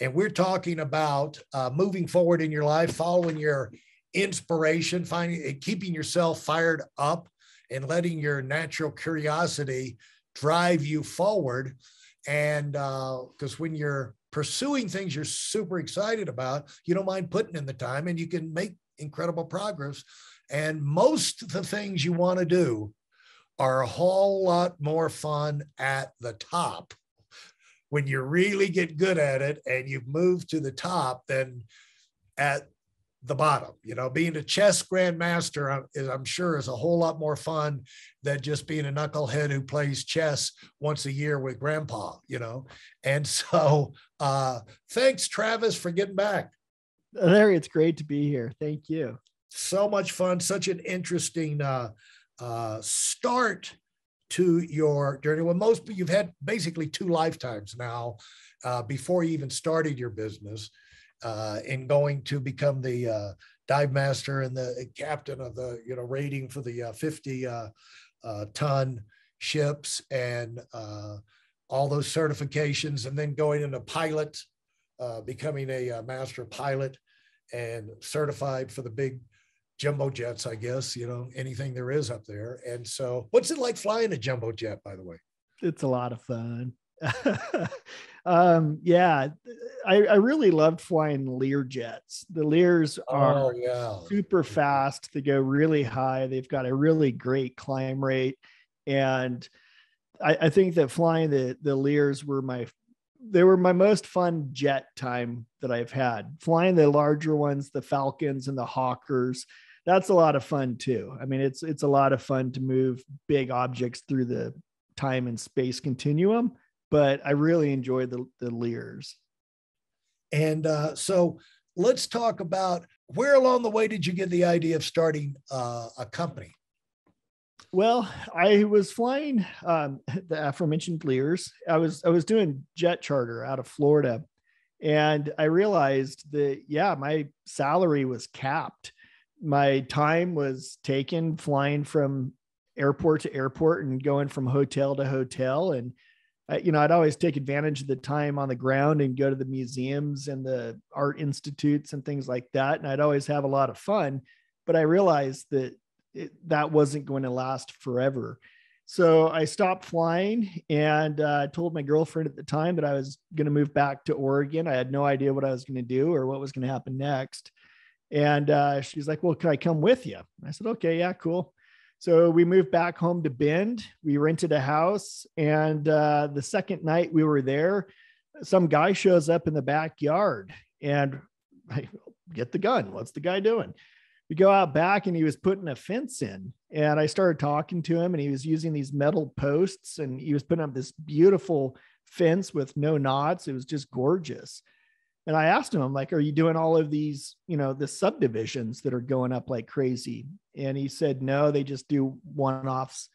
and we're talking about uh, moving forward in your life, following your inspiration, finding keeping yourself fired up, and letting your natural curiosity drive you forward. And because uh, when you're pursuing things you're super excited about, you don't mind putting in the time, and you can make incredible progress. And most of the things you want to do are a whole lot more fun at the top when you really get good at it and you've moved to the top than at the bottom. You know, being a chess grandmaster, is, I'm sure, is a whole lot more fun than just being a knucklehead who plays chess once a year with grandpa, you know. And so, uh, thanks, Travis, for getting back. Larry, it's great to be here. Thank you. So much fun, such an interesting uh, uh, start to your journey. Well, most you've had basically two lifetimes now uh, before you even started your business uh, in going to become the uh, dive master and the captain of the you know rating for the uh, 50 uh, uh, ton ships and all those certifications, and then going into pilot, becoming a master pilot and certified for the big jumbo jets, I guess, you know, anything there is up there. And so, what's it like flying a jumbo jet, by the way? It's a lot of fun. um, yeah, I, I, really loved flying Lear jets. The Lears are oh, yeah. super fast. They go really high. They've got a really great climb rate. And I, I think that flying the, the Lears were my they were my most fun jet time that I've had. Flying the larger ones, the Falcons and the Hawkers, that's a lot of fun too. I mean, it's it's a lot of fun to move big objects through the time and space continuum, but I really enjoy the the Lears. And uh, so let's talk about where along the way did you get the idea of starting uh, a company? Well, I was flying um, the aforementioned Lears. I was I was doing jet charter out of Florida, and I realized that yeah, my salary was capped my time was taken flying from airport to airport and going from hotel to hotel. And uh, you know i'd always take advantage of the time on the ground and go to the museums and the art institutes and things like that. And i'd always have a lot of fun but i realized that it, that wasn't going to last forever. So i stopped flying and uh, told my girlfriend at the time that i was going to move back to oregon. I had no idea what i was going to do or what was going to happen next and uh, she's like, Well, can I come with you? I said, Okay, yeah, cool. So we moved back home to Bend. We rented a house. And uh, the second night we were there, some guy shows up in the backyard and I get the gun. What's the guy doing? We go out back and he was putting a fence in. And I started talking to him and he was using these metal posts and he was putting up this beautiful fence with no knots. It was just gorgeous. And I asked him, I'm like, are you doing all of these, you know, the subdivisions that are going up like crazy? And he said, no, they just do one offs.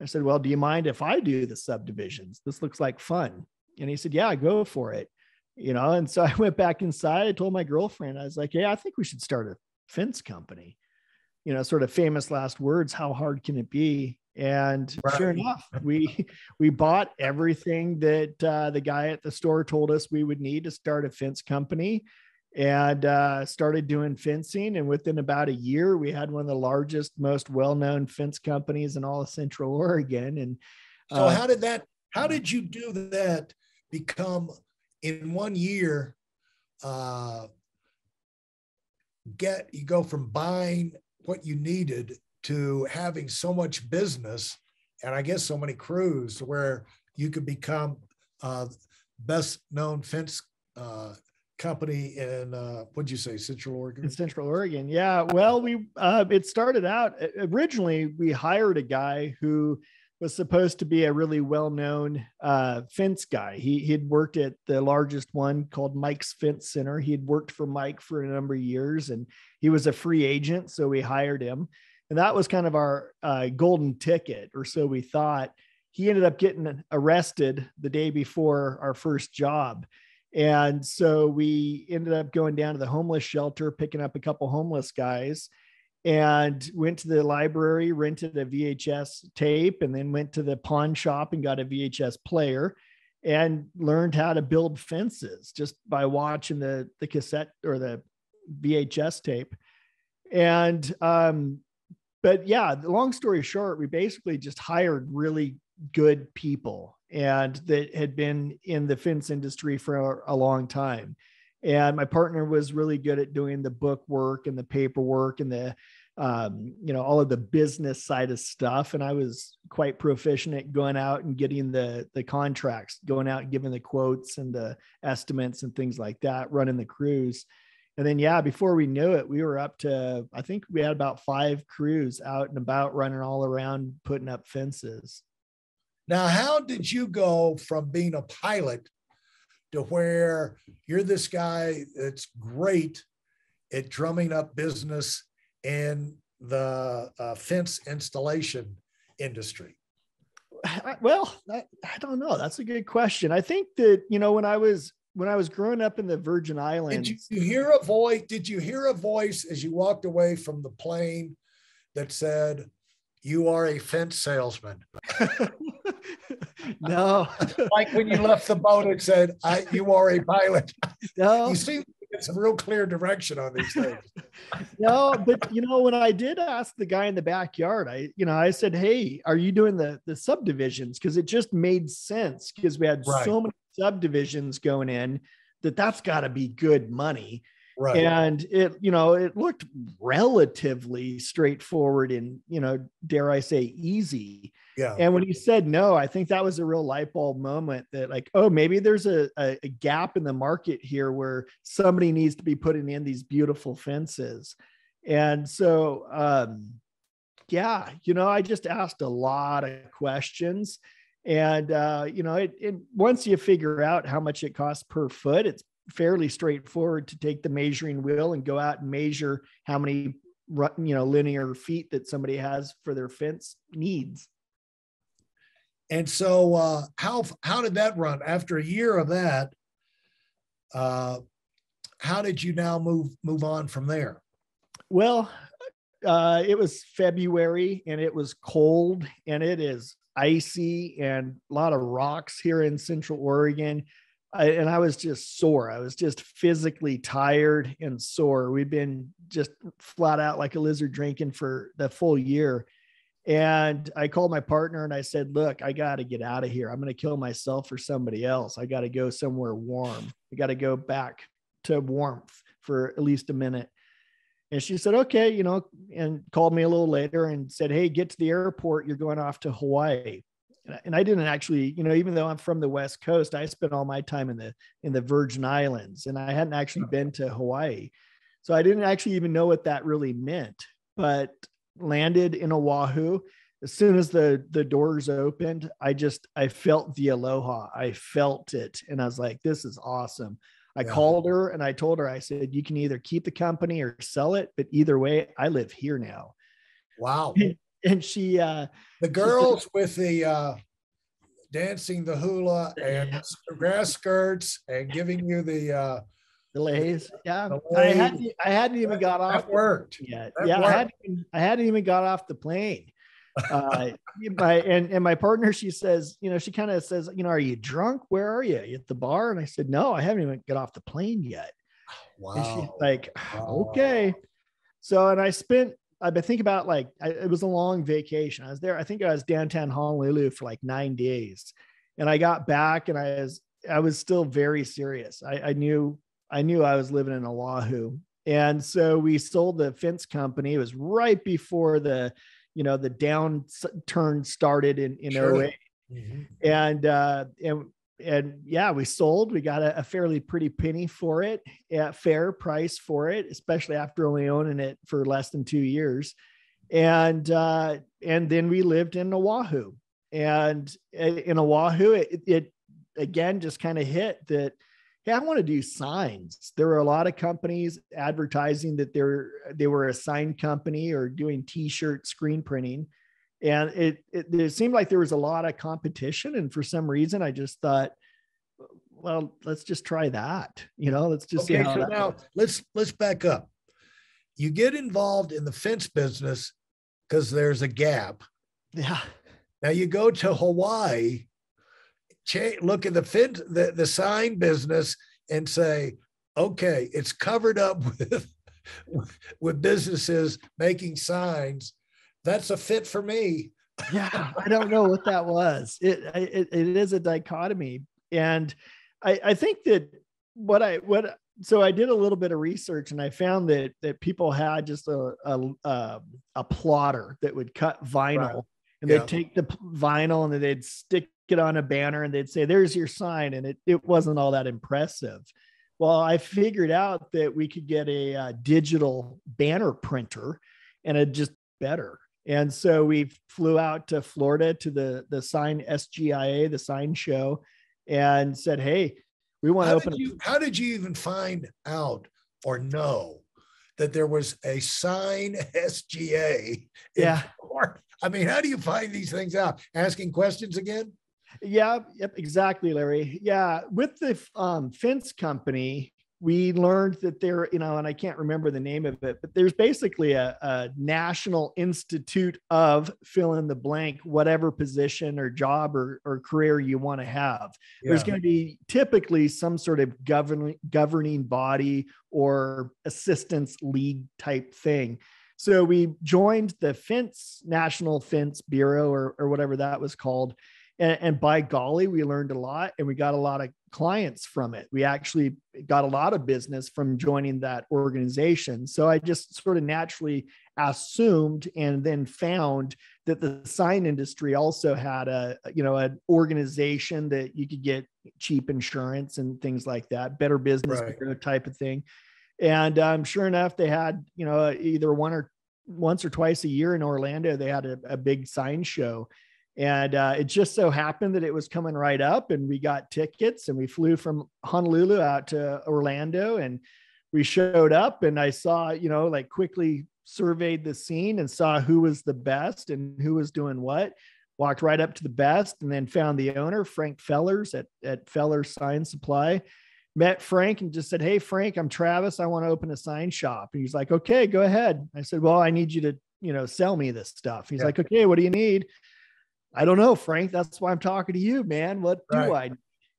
I said, well, do you mind if I do the subdivisions? This looks like fun. And he said, yeah, go for it. You know, and so I went back inside. I told my girlfriend, I was like, yeah, I think we should start a fence company. You know, sort of famous last words. How hard can it be? And right. sure enough, we we bought everything that uh, the guy at the store told us we would need to start a fence company, and uh, started doing fencing. And within about a year, we had one of the largest, most well-known fence companies in all of Central Oregon. And so, uh, how did that? How did you do that? Become in one year? Uh, get you go from buying what you needed to having so much business and I guess so many crews where you could become uh, best known fence uh, company in uh, what'd you say central oregon in central oregon yeah well we uh, it started out originally we hired a guy who was supposed to be a really well-known uh, fence guy. He he'd worked at the largest one called Mike's Fence Center. He had worked for Mike for a number of years, and he was a free agent, so we hired him. And that was kind of our uh, golden ticket, or so we thought. He ended up getting arrested the day before our first job. And so we ended up going down to the homeless shelter, picking up a couple homeless guys and went to the library, rented a VHS tape, and then went to the pawn shop and got a VHS player and learned how to build fences just by watching the, the cassette or the VHS tape. And, um, but yeah, long story short, we basically just hired really good people and that had been in the fence industry for a long time. And my partner was really good at doing the book work and the paperwork and the um, you know all of the business side of stuff. And i was quite proficient at going out and getting the the contracts going out and giving the quotes and the estimates and things like that running the crews and then yeah before we knew it we were up to i think we had about five crews out and about running all around putting up fences now how did you go from being a pilot to where you're this guy that's great at drumming up business in the uh, fence installation industry? Well, I, I don't know. That's a good question. I think that you know when I was when I was growing up in the Virgin Islands. Did you hear a voice? Did you hear a voice as you walked away from the plane that said, "You are a fence salesman"? no. like when you left the boat, it said, "You are a pilot." No. You seem to get some real clear direction on these things. no, but you know, when I did ask the guy in the backyard, I, you know, I said, "Hey, are you doing the the subdivisions?" Because it just made sense because we had right. so many subdivisions going in that that's got to be good money. Right. And it, you know, it looked relatively straightforward and, you know, dare I say, easy. Yeah. And when he said no, I think that was a real light bulb moment that, like, oh, maybe there's a, a, a gap in the market here where somebody needs to be putting in these beautiful fences. And so, um, yeah, you know, I just asked a lot of questions and uh, you know it, it, once you figure out how much it costs per foot it's fairly straightforward to take the measuring wheel and go out and measure how many you know linear feet that somebody has for their fence needs. And so uh, how how did that run? After a year of that uh, how did you now move move on from there? Well uh, it was february and it was cold and it is icy and a lot of rocks here in central oregon I, and I was just sore. I was just physically tired and sore. We'd been just flat out like a lizard drinking for the full year. And I called my partner and I said, Look, I got to get out of here. I'm going to kill myself or somebody else. I got to go somewhere warm. I got to go back to warmth for at least a minute. And she said, Okay, you know, and called me a little later and said, Hey, get to the airport. You're going off to Hawaii and I didn't actually, you know, even though I'm from the West Coast, I spent all my time in the in the Virgin Islands, and I hadn't actually been to Hawaii, so I didn't actually even know what that really meant. But landed in Oahu. As soon as the the doors opened, I just I felt the aloha. I felt it, and I was like, "This is awesome." I yeah. called her and I told her, I said, "You can either keep the company or sell it, but either way, I live here now." Wow. and she uh the girls with the uh dancing the hula and grass skirts and giving you the uh the leis yeah i hadn't i hadn't even got off that worked yet that yeah worked. I, hadn't, I hadn't even got off the plane uh my and and my partner she says you know she kind of says you know are you drunk where are you at the bar and i said no i haven't even got off the plane yet wow and she's like wow. okay so and i spent I've been thinking about like I, it was a long vacation. I was there. I think I was downtown Honolulu for like nine days, and I got back and I was I was still very serious. I, I knew I knew I was living in Oahu, and so we sold the fence company. It was right before the you know the downturn started in in sure. 8 mm-hmm. and uh, and and yeah, we sold. We got a, a, fairly pretty penny for it, at fair price for it, especially after only owning it for less than two years. And uh, and then we lived in Oahu, And in Oahu, it, it again just kind of hit that hey, I want to do signs. There were a lot of companies advertising that they're they were a sign company or doing T-shirt screen printing, and it, it it seemed like there was a lot of competition. And for some reason, I just thought, well, let's just try that. You know, let's just okay, see how. So now goes. let's let's back up. You get involved in the fence business because there's a gap. Yeah. Now you go to Hawaii, look at the fence, the, the sign business, and say, okay, it's covered up with with businesses making signs. That's a fit for me. yeah, I don't know what that was. It, it it is a dichotomy, and I, I think that what I what so I did a little bit of research and I found that that people had just a a, a, a plotter that would cut vinyl right. And yeah. they'd take the vinyl and they'd stick it on a banner and they'd say there's your sign and it it wasn't all that impressive. Well, I figured out that we could get a, a digital banner printer and it just better. And so we flew out to Florida to the the sign SGIA, the sign show and said, "Hey, we want to open." You, how did you even find out or know that there was a sign SGA? Yeah. I mean, how do you find these things out? Asking questions again? Yeah. Yep. Exactly, Larry. Yeah. With the um, fence company, we learned that there, you know, and I can't remember the name of it, but there's basically a, a, national institute of fill in the blank, whatever position or job or, or career you want to have. Yeah. There's going to be typically some sort of governing governing body or assistance league type thing. So we joined the Fence National Fence Bureau or, or whatever that was called and, and by golly, we learned a lot and we got a lot of clients from it. We actually got a lot of business from joining that organization. So I just sort of naturally assumed and then found that the sign industry also had a you know an organization that you could get cheap insurance and things like that, better business right. type of thing. And um, sure enough, they had you know either one or once or twice a year in Orlando, they had a, a big sign show and uh, it just so happened that it was coming right up, and we got tickets, and we flew from Honolulu out to Orlando, and we showed up, and I saw, you know, like quickly surveyed the scene and saw who was the best and who was doing what. Walked right up to the best, and then found the owner, Frank Fellers at at Fellers Sign Supply. Met Frank and just said, "Hey, Frank, I'm Travis. I want to open a sign shop." And he's like, "Okay, go ahead." I said, "Well, I need you to, you know, sell me this stuff." He's yeah. like, "Okay, what do you need?" I don't know, Frank. That's why I'm talking to you, man. What right. do I?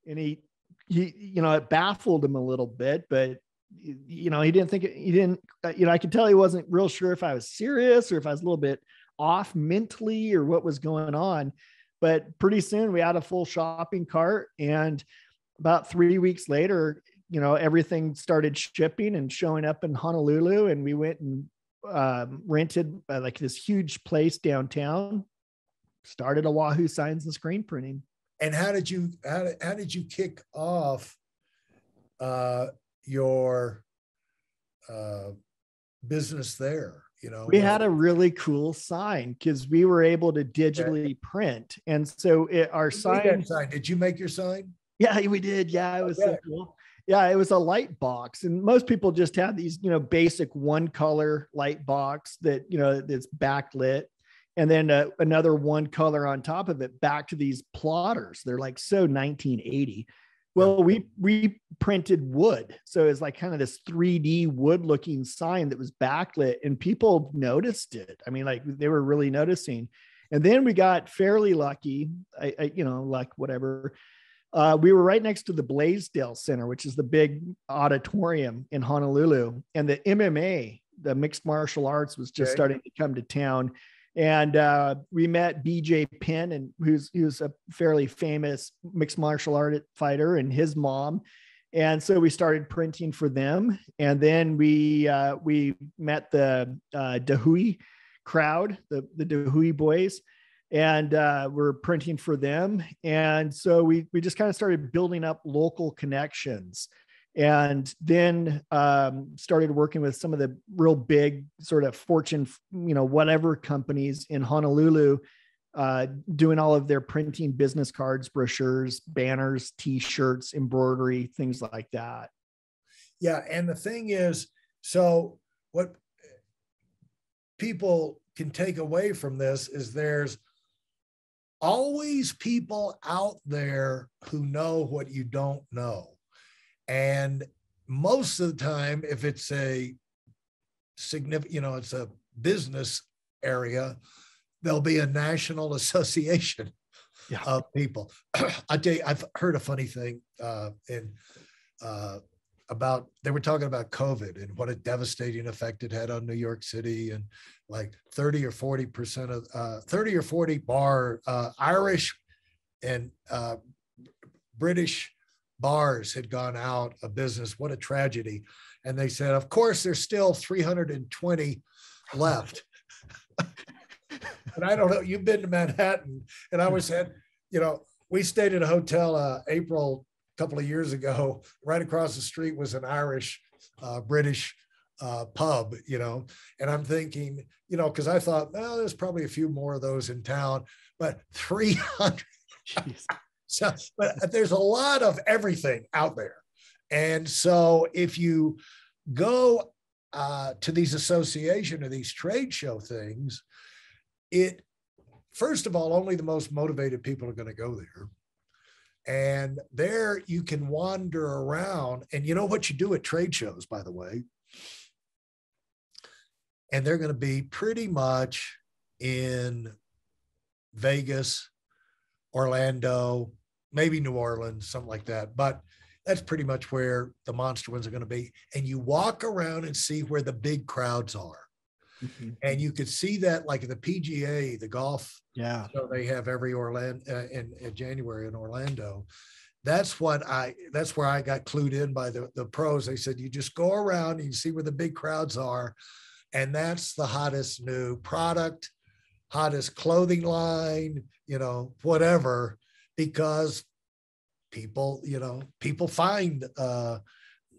And he, he, you know, it baffled him a little bit, but you know, he didn't think it, he didn't, uh, you know, I could tell he wasn't real sure if I was serious or if I was a little bit off mentally or what was going on. But pretty soon we had a full shopping cart. And about three weeks later, you know, everything started shipping and showing up in Honolulu. And we went and um, rented uh, like this huge place downtown started Oahu Signs and Screen Printing. And how did you how did, how did you kick off uh, your uh, business there? You know, we had a really cool sign because we were able to digitally okay. print, and so it, our sign, sign. Did you make your sign? Yeah, we did. Yeah, it was okay. so cool. Yeah, it was a light box, and most people just have these, you know, basic one color light box that you know that's backlit and then uh, another one color on top of it back to these plotters they're like so 1980 well we we printed wood so it's like kind of this 3d wood looking sign that was backlit and people noticed it i mean like they were really noticing and then we got fairly lucky I, I you know like whatever uh, we were right next to the blaisdell center which is the big auditorium in honolulu and the mma the mixed martial arts was just okay. starting to come to town and uh, we met BJ Penn, and who's who's a fairly famous mixed martial art fighter, and his mom. And so we started printing for them, and then we uh, we met the uh, Dahui crowd, the the Dahui boys, and uh, we're printing for them. And so we we just kind of started building up local connections and then um, started working with some of the real big sort of fortune you know whatever companies in honolulu uh, doing all of their printing business cards, brochures, banners, t-shirts, embroidery, things like that. Yeah, and the thing is, so what people can take away from this is there's always people out there who know what you don't know. And most of the time, if it's a significant, you know, it's a business area, there'll be a national association yeah. of people. I tell you, I've heard a funny thing uh, in uh, about they were talking about COVID and what a devastating effect it had on New York City and like 30 or 40 percent of uh, 30 or 40 bar uh, Irish and uh, British bars had gone out of business. What a tragedy. And they said, of course, there's still 320 left. and I don't know, you've been to Manhattan and I was at, you know, we stayed at a hotel uh, April couple of years ago, right across the street was an Irish, uh, British uh, pub, you know, and I'm thinking, you know, because I thought, well, there's probably a few more of those in town, but 300. so, but there's a lot of everything out there. And so if you go uh, to these association or these trade show things, it, first of all, only the most motivated people are going to go there. And there you can wander around. And you know what you do at trade shows, by the way? And they're going to be pretty much in Vegas, Orlando, maybe New Orleans, something like that. But that's pretty much where the monster ones are going to be. And you walk around and see where the big crowds are. Mm-hmm. And you could see that like the PGA, the golf. Yeah. So they have every Orlando uh, in, in January in Orlando. That's what I, that's where I got clued in by the, the pros. They said, you just go around and you see where the big crowds are. And that's the hottest new product, hottest clothing line, you know, whatever, because people, you know, people find uh,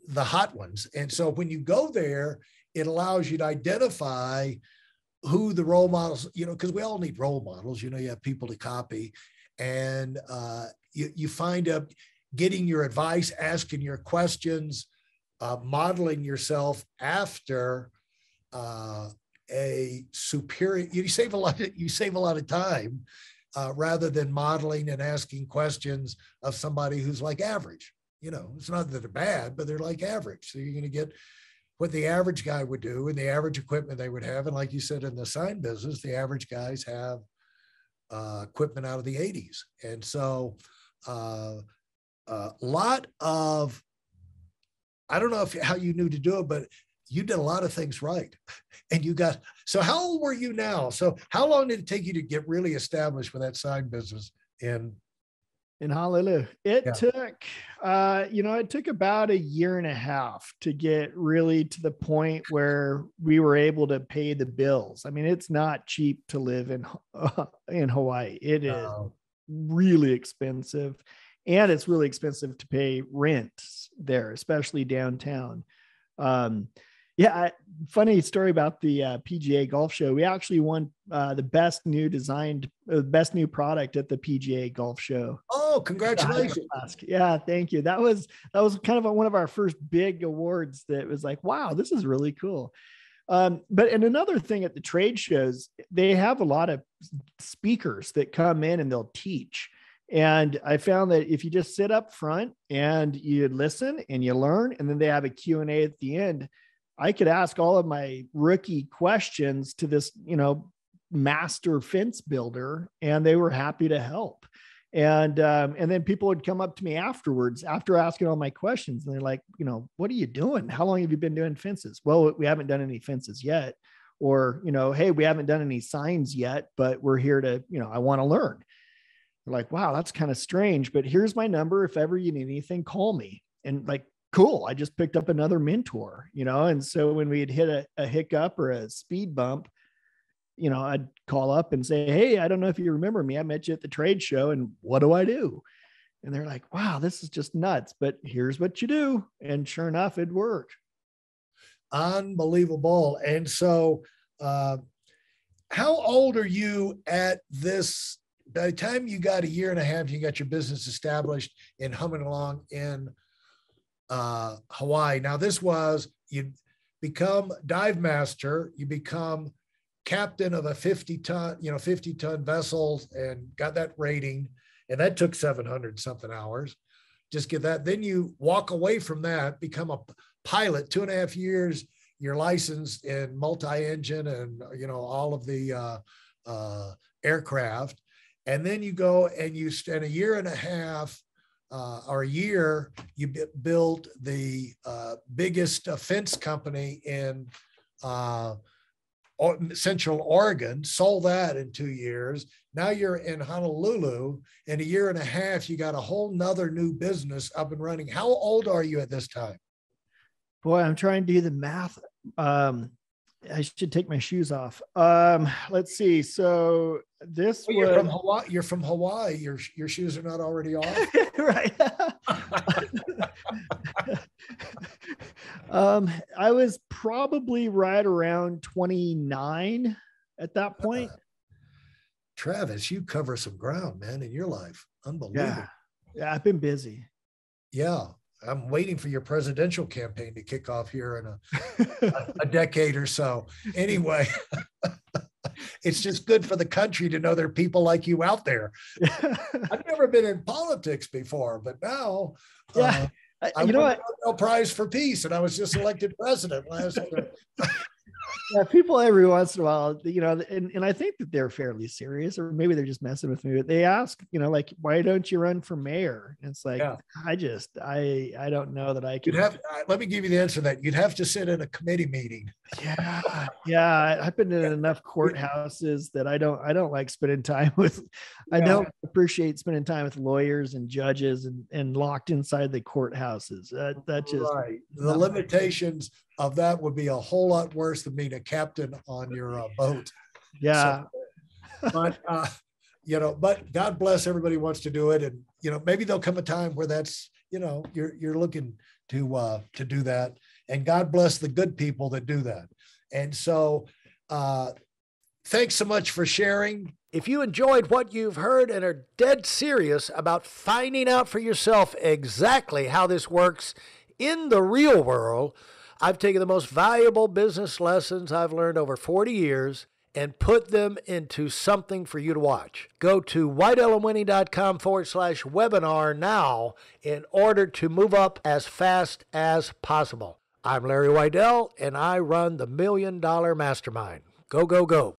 the hot ones. And so when you go there, it allows you to identify who the role models, you know, because we all need role models. You know, you have people to copy, and uh, you you find up getting your advice, asking your questions, uh, modeling yourself after uh, a superior. You save a lot. Of, you save a lot of time uh, rather than modeling and asking questions of somebody who's like average. You know, it's not that they're bad, but they're like average. So you're going to get what the average guy would do and the average equipment they would have. And like you said, in the sign business, the average guys have uh, equipment out of the 80s. And so uh, a lot of, I don't know if how you knew to do it, but you did a lot of things right. And you got, so how old were you now? So how long did it take you to get really established with that sign business in in Honolulu. It yeah. took, uh, you know, it took about a year and a half to get really to the point where we were able to pay the bills. I mean, it's not cheap to live in uh, in Hawaii. It is really expensive, and it's really expensive to pay rent there, especially downtown. Um, yeah, I, funny story about the uh, PGA Golf Show. We actually won uh, the best new designed, uh, best new product at the PGA Golf Show. Oh, congratulations! Yeah, thank you. That was that was kind of one of our first big awards. That was like, wow, this is really cool. Um, but and another thing at the trade shows, they have a lot of speakers that come in and they'll teach. And I found that if you just sit up front and you listen and you learn, and then they have a Q and A at the end I could ask all of my rookie questions to this, you know, master fence builder, and they were happy to help. And um, and then people would come up to me afterwards after asking all my questions, and they're like, you know, what are you doing? How long have you been doing fences? Well, we haven't done any fences yet. Or, you know, hey, we haven't done any signs yet, but we're here to, you know, I want to learn. They're like, wow, that's kind of strange, but here's my number. If ever you need anything, call me. And like cool. I just picked up another mentor, you know. And so when we'd hit a, a hiccup or a speed bump, you know, I'd call up and say, Hey, I don't know if you remember me. I met you at the trade show, and what do I do? And they're like, Wow, this is just nuts. But here's what you do. And sure enough, it worked. Unbelievable. And so, uh, how old are you at this? By the time you got a year and a half, you got your business established and humming along in uh, Hawaii. Now, this was you become dive master, you become captain of a 50 ton, you know, 50 ton vessel and got that rating. And that took 700 something hours. Just get that. Then you walk away from that, become a pilot, two and a half years, you're licensed in multi-engine and, you know, all of the uh, uh, aircraft. And then you go and you spend a year and a half uh, or a year, you b- built the uh, biggest fence company in uh, Central Oregon, sold that in two years. Now you're in Honolulu. In a year and a half, you got a whole nother new business up and running. How old are you at this time? Boy, I'm trying to do the math. Um, I should take my shoes off. Um, let's see. So this well, you're from Hawaii. You're from Hawaii. Your your shoes are not already off. right. um, I was probably right around 29 at that point. Uh, Travis, you cover some ground, man, in your life. Unbelievable. Yeah. Yeah, I've been busy. Yeah. I'm waiting for your presidential campaign to kick off here in a, a, a decade or so. Anyway, it's just good for the country to know there are people like you out there. I've never been in politics before, but now, yeah, uh, I you know what? Nobel Prize for Peace, and I was just elected president last year yeah, people every once in a while, you know, and, and I think that they're fairly serious, or maybe they're just messing with me. But they ask, you know, like, why don't you run for mayor? And it's like, yeah. I just, I, I don't know that I could. have. Uh, let me give you the answer to that. You'd have to sit in a committee meeting. Yeah, yeah. I've been in enough courthouses that I don't, I don't like spending time with. Yeah. I don't appreciate spending time with lawyers and judges and and locked inside the courthouses. That that just right. The limitations of that would be a whole lot worse than being a captain on your uh, boat. Yeah. So, but, uh, you know, but God bless everybody wants to do it. And, you know, maybe there'll come a time where that's, you know, you're, you're looking to, uh, to do that. And God bless the good people that do that. And so, uh, thanks so much for sharing. If you enjoyed what you've heard and are dead serious about finding out for yourself exactly how this works in the real world, I've taken the most valuable business lessons I've learned over 40 years and put them into something for you to watch. Go to WeidelOnWinning.com forward slash webinar now in order to move up as fast as possible. I'm Larry Weidel, and I run the Million Dollar Mastermind. Go, go, go.